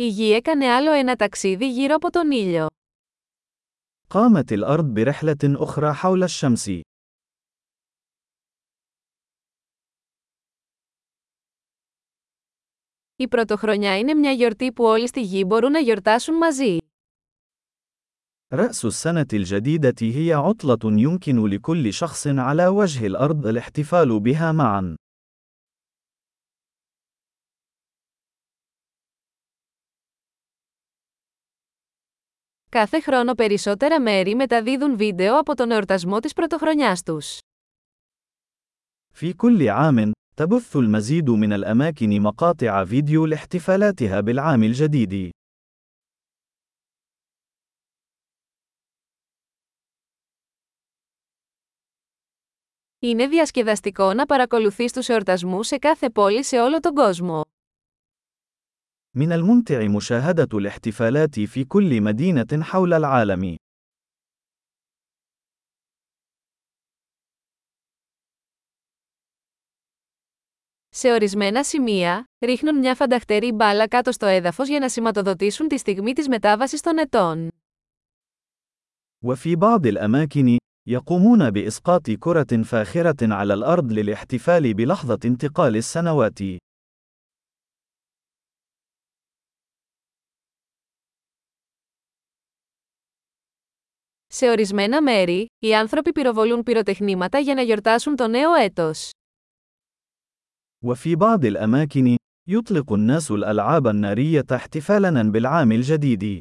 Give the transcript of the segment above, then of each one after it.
Η γη έκανε άλλο ένα ταξίδι γύρω από τον ήλιο. قامت الأرض برحلة أخرى حول الشمس. Η πρωτοχρονιά είναι μια γιορτή που όλοι στη γη μπορούν να γιορτάσουν μαζί. رأس السنة الجديدة هي عطلة يمكن لكل شخص على وجه الأرض الاحتفال بها معا. Κάθε χρόνο περισσότερα μέρη μεταδίδουν βίντεο από τον εορτασμό της πρωτοχρονιάς τους. في كل عام، تبث المزيد من الأماكن مقاطع فيديو لاحتفالاتها بالعام الجديد. Είναι διασκεδαστικό να παρακολουθείς τους εορτασμούς σε κάθε πόλη σε όλο τον κόσμο. من الممتع مشاهدة الاحتفالات في كل مدينة حول العالم. Σε ορισμένα σημεία, ρίχνουν μια φανταχτερή μπάλα κάτω στο έδαφος για να σηματοδοτήσουν τη στιγμή της μετάβασης των ετών. وفي بعض الأماكن، يقومون بإسقاط كرة فاخرة على الأرض للاحتفال بلحظة انتقال السنوات. Σε ορισμένα μέρη, οι άνθρωποι πυροβολούν πυροτεχνήματα για να γιορτάσουν το νέο έτος. وفي بعض الأماكن، يطلق الناس الألعاب النارية احتفالاً بالعام الجديد.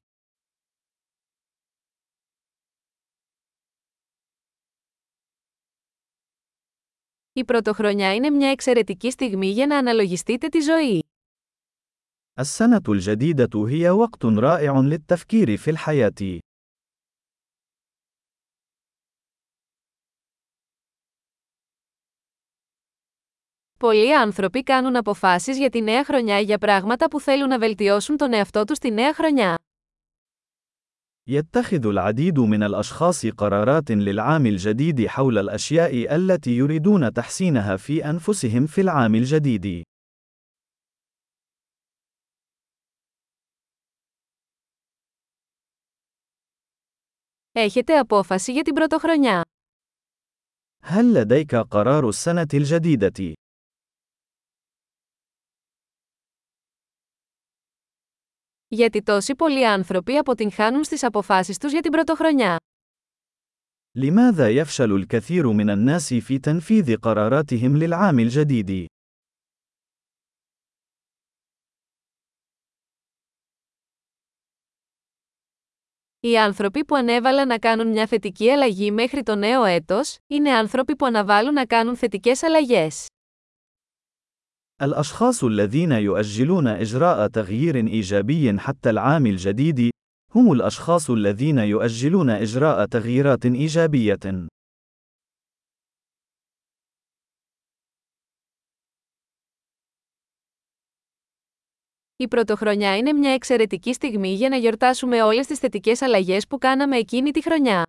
Η πρωτοχρονιά είναι μια εξαιρετική στιγμή για να αναλογιστείτε τη ζωή. السنة الجديدة هي وقت رائع للتفكير في الحياة. Πολλοί άνθρωποι κάνουν αποφάσεις για τη νέα χρονιά για πράγματα που θέλουν να βελτιώσουν τον εαυτό τους τη νέα χρονιά. يتخذ العديد من الأشخاص قرارات للعام الجديد حول الأشياء التي يريدون تحسينها في أنفسهم في العام الجديد. Έχετε απόφαση για την πρωτοχρονιά. هل لديك قرار السنة الجديدة؟ Γιατί τόσοι πολλοί άνθρωποι αποτυγχάνουν στις αποφάσεις τους για την πρωτοχρονιά. لماذا يفشل الكثير من الناس في تنفيذ قراراتهم للعام الجديد؟ Οι άνθρωποι που ανέβαλαν να κάνουν μια θετική αλλαγή μέχρι το νέο έτος, είναι άνθρωποι που αναβάλουν να κάνουν θετικές αλλαγές. الأشخاص الذين يؤجلون إجراء تغيير إيجابي حتى العام الجديد، هم الأشخاص الذين يؤجلون إجراء تغييرات إيجابية. Η πρωτοχρονιά είναι μια εξαιρετική στιγμή για να γιορτάσουμε όλες τις θετικές αλλαγές που κάναμε εκείνη τη χρονιά.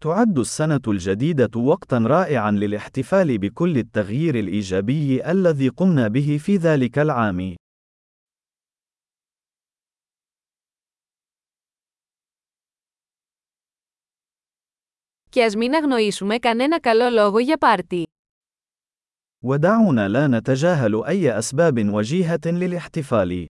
تعد السنة الجديدة وقتًا رائعًا للاحتفال بكل التغيير الإيجابي الذي قمنا به في ذلك العام. Και ας μην αγνοήσουμε κανένα καλό λόγο για πάρτι. ودعونا لا نتجاهل أي أسباب وجيهة للاحتفال.